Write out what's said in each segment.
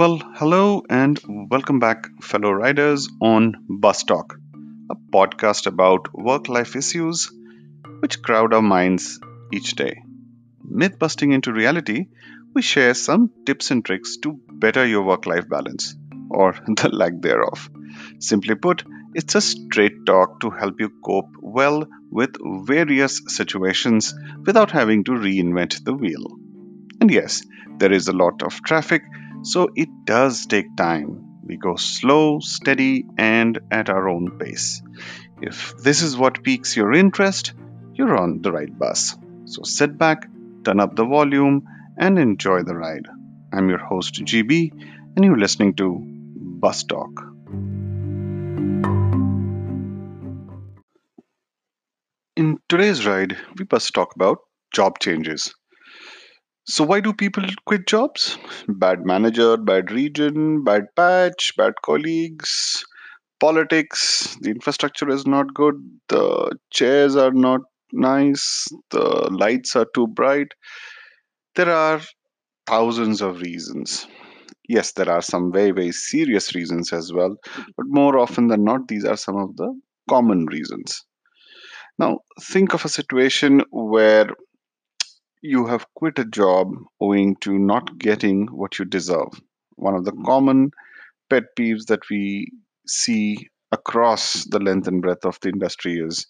Well, hello and welcome back, fellow riders, on Bus Talk, a podcast about work life issues which crowd our minds each day. Myth busting into reality, we share some tips and tricks to better your work life balance, or the lack thereof. Simply put, it's a straight talk to help you cope well with various situations without having to reinvent the wheel. And yes, there is a lot of traffic so it does take time. We go slow, steady, and at our own pace. If this is what piques your interest, you're on the right bus. So sit back, turn up the volume, and enjoy the ride. I'm your host, GB, and you're listening to Bus Talk. In today's ride, we must talk about job changes. So why do people quit jobs? Bad manager, bad region, bad patch, bad colleagues, politics, the infrastructure is not good, the chairs are not nice, the lights are too bright. There are thousands of reasons. Yes, there are some very, very serious reasons as well, but more often than not, these are some of the common reasons. Now, think of a situation where you have quit a job owing to not getting what you deserve. One of the common pet peeves that we see across the length and breadth of the industry is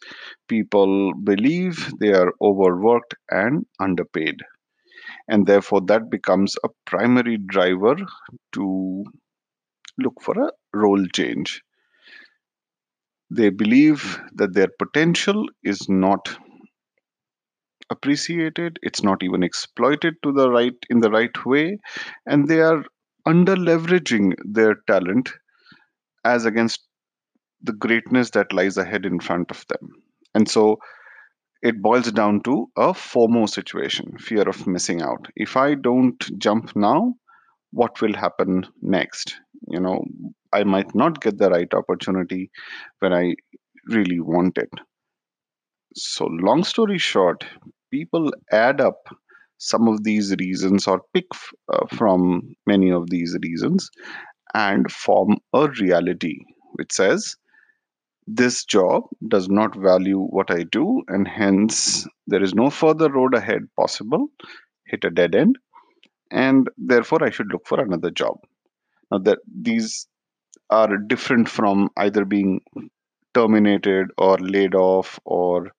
people believe they are overworked and underpaid. And therefore, that becomes a primary driver to look for a role change. They believe that their potential is not appreciated it's not even exploited to the right in the right way and they are under leveraging their talent as against the greatness that lies ahead in front of them and so it boils down to a FOMO situation, fear of missing out. If I don't jump now, what will happen next? You know, I might not get the right opportunity when I really want it. So, long story short, people add up some of these reasons or pick f- uh, from many of these reasons and form a reality which says this job does not value what I do, and hence there is no further road ahead possible, hit a dead end, and therefore I should look for another job. Now, that these are different from either being terminated or laid off or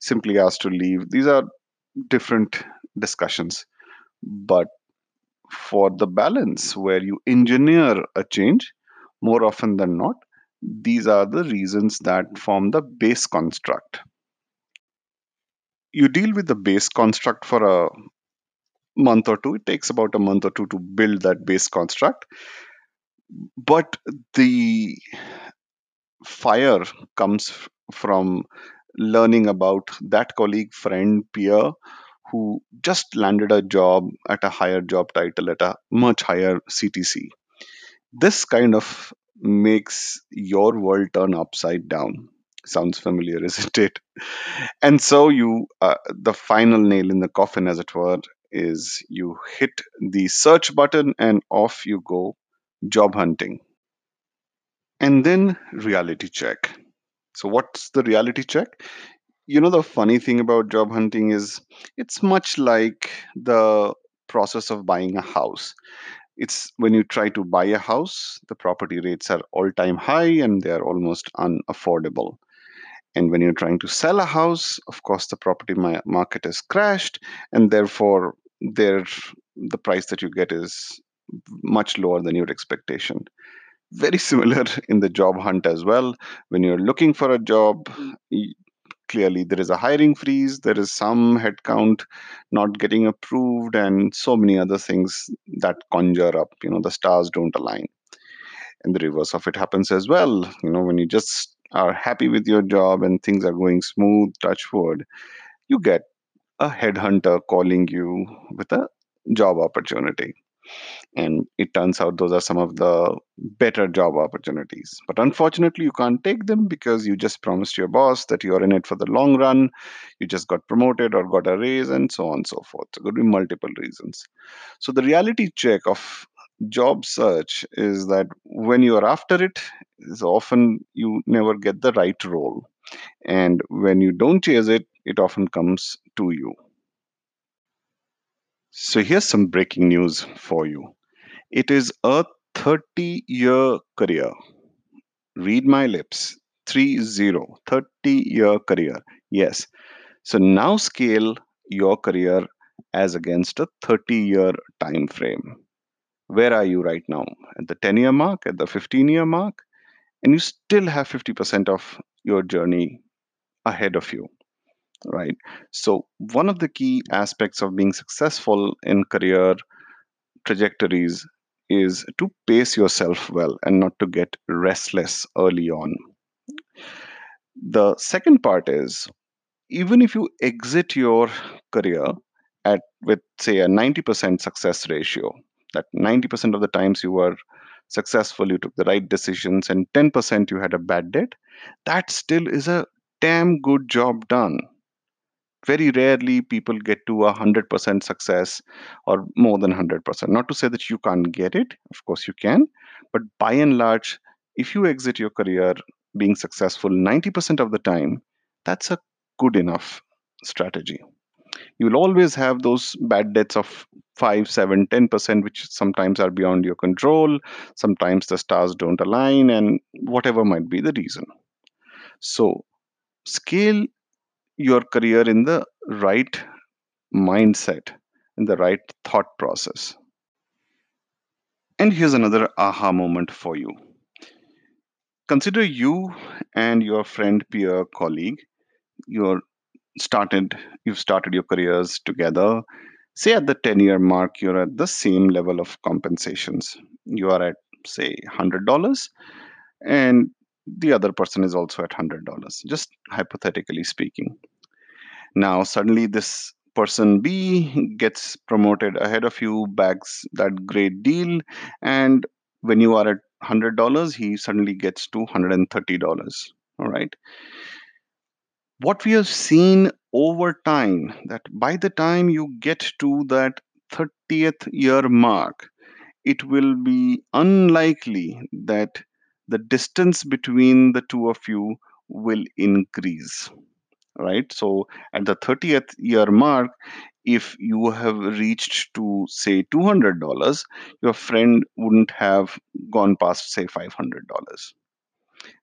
simply asked to leave. These are different discussions. But for the balance where you engineer a change, more often than not, these are the reasons that form the base construct. You deal with the base construct for a month or two. It takes about a month or two to build that base construct. But the fire comes f- from learning about that colleague, friend, peer who just landed a job at a higher job title at a much higher CTC. This kind of makes your world turn upside down. Sounds familiar, isn't it? And so you, uh, the final nail in the coffin, as it were, is you hit the search button and off you go job hunting. And then reality check. So, what's the reality check? You know, the funny thing about job hunting is it's much like the process of buying a house. It's when you try to buy a house, the property rates are all time high and they are almost unaffordable. And when you're trying to sell a house, of course, the property ma- market has crashed, and therefore, there the price that you get is much lower than your expectation. Very similar in the job hunt as well. When you're looking for a job, mm. clearly there is a hiring freeze, there is some headcount not getting approved, and so many other things that conjure up. You know, the stars don't align and the reverse of it happens as well you know when you just are happy with your job and things are going smooth touch wood you get a headhunter calling you with a job opportunity and it turns out those are some of the better job opportunities. But unfortunately you can't take them because you just promised your boss that you're in it for the long run. You just got promoted or got a raise and so on and so forth. There could be multiple reasons. So the reality check of job search is that when you're after it is often you never get the right role. And when you don't chase it it often comes to you so here's some breaking news for you it is a 30 year career. Read my lips. 30, 30 year career. Yes. So now scale your career as against a 30 year time frame. Where are you right now? At the 10 year mark, at the 15 year mark? And you still have 50% of your journey ahead of you, right? So, one of the key aspects of being successful in career trajectories is to pace yourself well and not to get restless early on. The second part is even if you exit your career at with say a 90% success ratio, that 90% of the times you were successful, you took the right decisions, and 10% you had a bad debt, that still is a damn good job done very rarely people get to a 100% success or more than 100% not to say that you can't get it of course you can but by and large if you exit your career being successful 90% of the time that's a good enough strategy. You'll always have those bad debts of 5 7 10% which sometimes are beyond your control sometimes the stars don't align and whatever might be the reason. So scale your career in the right mindset, in the right thought process. And here's another aha moment for you. Consider you and your friend, peer, colleague, you're started you've started your careers together say at the 10 year mark you're at the same level of compensations you are at say $100 and the other person is also at $100 just hypothetically speaking now, suddenly, this person B gets promoted ahead of you, bags that great deal, and when you are at $100, he suddenly gets to $130. All right. What we have seen over time that by the time you get to that 30th year mark, it will be unlikely that the distance between the two of you will increase right? So at the 30th year mark if you have reached to say $200 your friend wouldn't have gone past say $500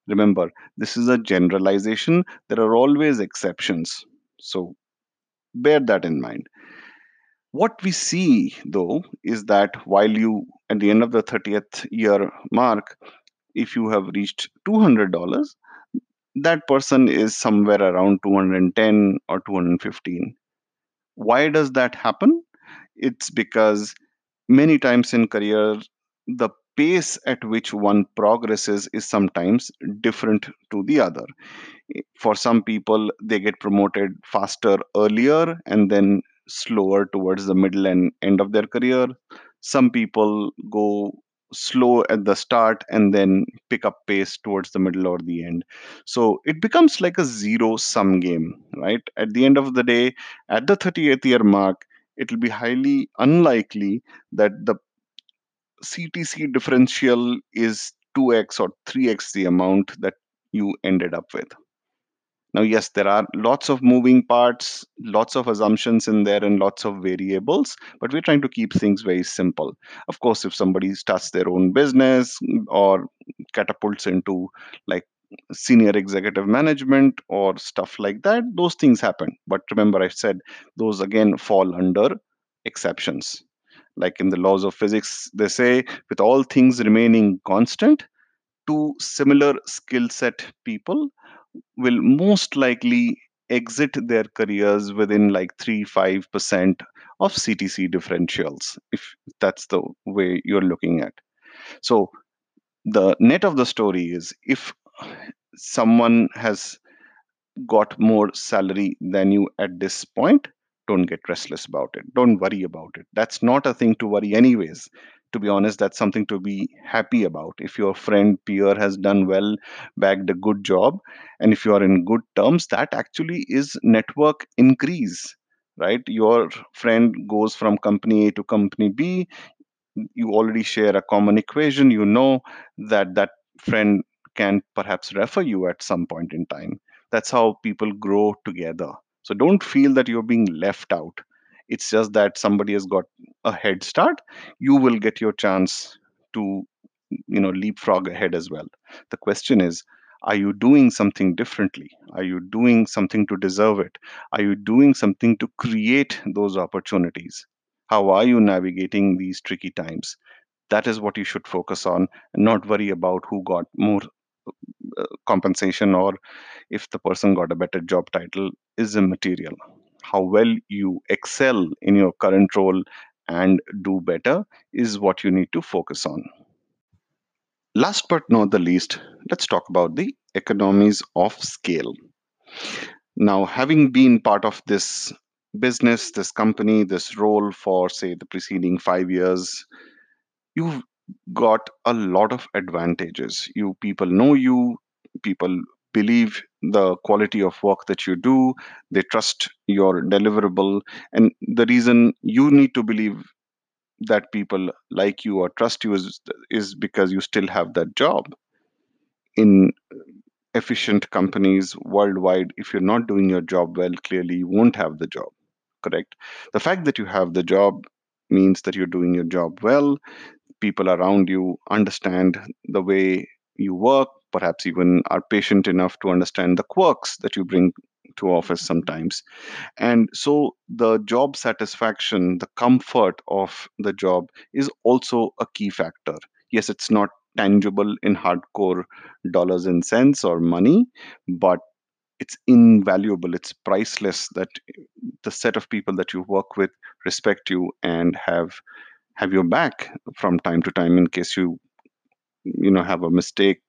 remember this is a generalization. There are always exceptions. So bear that in mind. What we see though is that while you at the end of the 30th year mark if you have reached $200 that person is somewhere around 210 or 215 why does that happen? It's because many times in career the pace at which one progresses is sometimes different to the other. For some people they get promoted faster earlier and then slower towards the middle and end of their career. Some people go slow at the start and then pick up pace towards the middle or the end. So it becomes like a zero sum game right? At the end of the day at the 38th year mark it will be highly unlikely that the ctc differential is 2x or 3x the amount that you ended up with now, yes, there are lots of moving parts, lots of assumptions in there, and lots of variables, but we're trying to keep things very simple. Of course, if somebody starts their own business or catapults into like senior executive management or stuff like that, those things happen. But remember, I said those again fall under exceptions. Like in the laws of physics, they say with all things remaining constant, two similar skill set people will most likely exit their careers within like 3 5% of ctc differentials if that's the way you're looking at. So the net of the story is if someone has got more salary than you at this point don't get restless about it. Don't worry about it. That's not a thing to worry anyways to be honest that's something to be happy about. If your friend peer has done well bagged a good job and if you are in good terms that actually is network increase right? Your friend goes from company a to company b. You already share a common equation. You know that that friend can perhaps refer you at some point in time. That's how people grow together. So don't feel that you're being left out it's just that somebody has got a head start you will get your chance to you know leapfrog ahead as well. The question is are you doing something differently? Are you doing something to deserve it? Are you doing something to create those opportunities? How are you navigating these tricky times? That is what you should focus on and not worry about who got more uh, compensation or if the person got a better job title is immaterial how well you excel in your current role and do better is what you need to focus on Last but not the least, let's talk about the economies of scale. Now, having been part of this business, this company, this role for, say, the preceding five years, you've got a lot of advantages. You people know you, people believe the quality of work that you do, they trust your deliverable. And the reason you need to believe that people like you or trust you is, is because you still have that job in efficient companies worldwide if you're not doing your job well clearly you won't have the job correct the fact that you have the job means that you're doing your job well people around you understand the way you work perhaps even are patient enough to understand the quirks that you bring to office mm-hmm. sometimes. And so the job satisfaction the comfort of the job is also a key factor. Yes it's not tangible in hardcore dollars and cents or money but it's invaluable. It's priceless that the set of people that you work with respect you and have have your back from time to time in case you you know have a mistake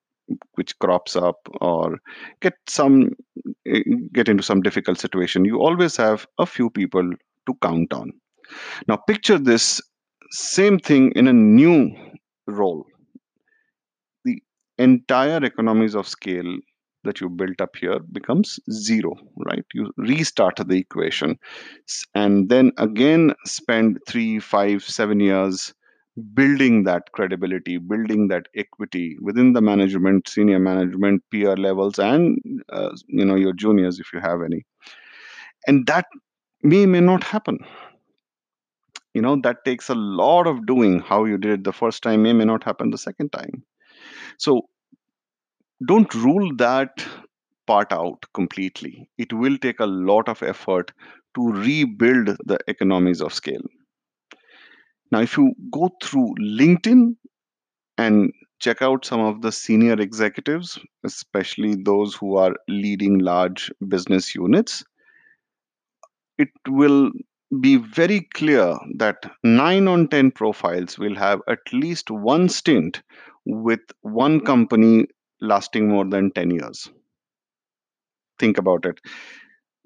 which crops up or get some eh, get into some difficult situation you always have a few people to count on. Now picture this same thing in a new role. The entire economies of scale that you built up here becomes zero right? You restart the equation and then again spend three five seven years building that credibility building that equity within the management senior management peer levels and uh, you know your juniors if you have any. And that may may not happen. You know that takes a lot of doing how you did it the first time may may not happen the second time. So don't rule that part out completely. It will take a lot of effort to rebuild the economies of scale now if you go through linkedin and check out some of the senior executives, especially those who are leading large business units, it will be very clear that 9 on 10 profiles will have at least one stint with one company lasting more than 10 years. Think about it.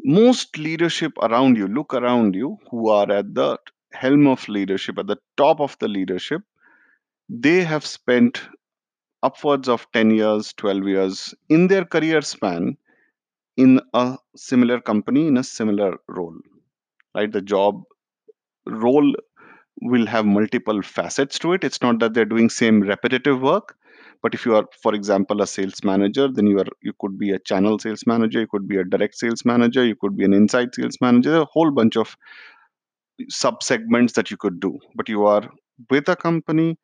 Most leadership around you, look around you, who are at the helm of leadership, at the top of the leadership, they have spent upwards of 10 years, 12 years in their career span in a similar company in a similar role, right? The job role will have multiple facets to it. It's not that they're doing same repetitive work, but if you are, for example, a sales manager, then you are you could be a channel sales manager, you could be a direct sales manager, you could be an inside sales manager, a whole bunch of sub segments that you could do. But you are with a company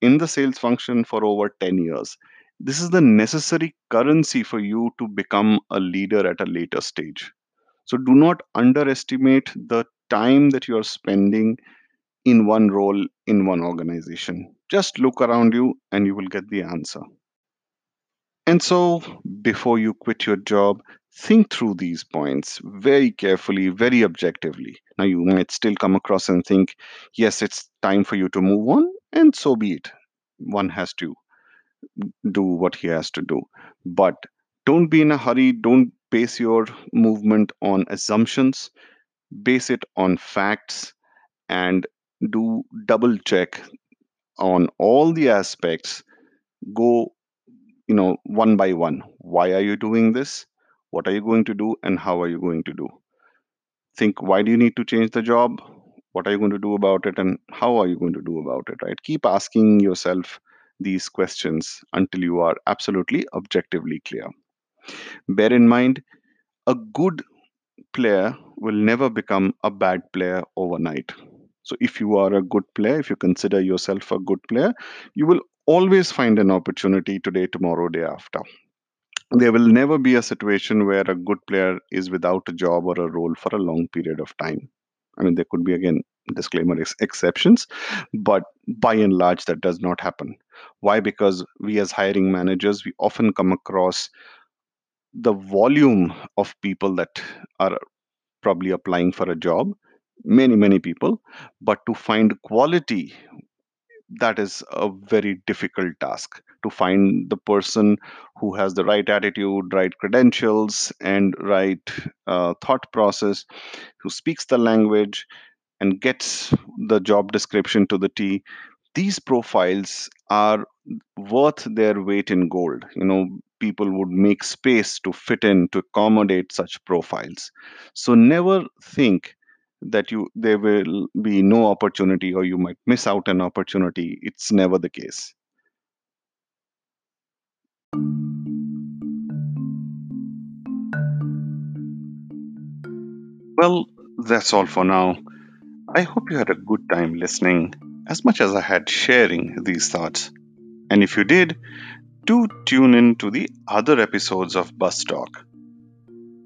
in the sales function for over 10 years. This is the necessary currency for you to become a leader at a later stage. So do not underestimate the time that you are spending in one role in one organization. Just look around you and you will get the answer. And so, before you quit your job, think through these points very carefully, very objectively. Now, you might still come across and think, yes, it's time for you to move on, and so be it. One has to do what he has to do. But don't be in a hurry, don't base your movement on assumptions. base it on facts and do double check on all the aspects go you know one by one why are you doing this what are you going to do and how are you going to do? Think why do you need to change the job? What are you going to do about it and how are you going to do about it right? Keep asking yourself these questions until you are absolutely objectively clear. Bear in mind a good player will never become a bad player overnight. So if you are a good player if you consider yourself a good player you will always find an opportunity today tomorrow day after there will never be a situation where a good player is without a job or a role for a long period of time. I mean, there could be, again, disclaimer ex- exceptions, but by and large, that does not happen. Why? Because we, as hiring managers, we often come across the volume of people that are probably applying for a job, many, many people, but to find quality that is a very difficult task to find the person who has the right attitude, right credentials, and right uh, thought process, who speaks the language and gets the job description to the T. These profiles are worth their weight in gold. You know, people would make space to fit in to accommodate such profiles. So never think that you there will be no opportunity or you might miss out an opportunity. It's never the case. Well that's all for now. I hope you had a good time listening as much as i had sharing these thoughts. And if you did do tune in to the other episodes of bus talk.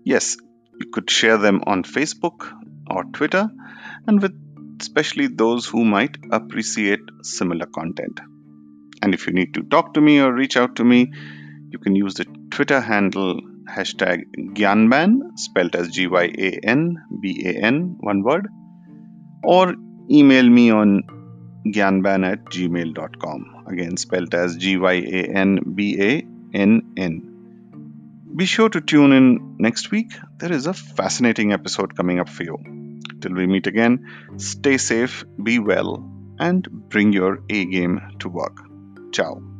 Yes you could share them on facebook or twitter and with especially those who might appreciate similar content. And if you need to talk to me or reach out to me, you can use the Twitter handle hashtag Gyanban, spelled as G Y A N B A N, one word, or email me on gyanban at gmail.com, again spelled as G Y A N B A N N. Be sure to tune in next week. There is a fascinating episode coming up for you. Till we meet again, stay safe, be well, and bring your A game to work. Ciao.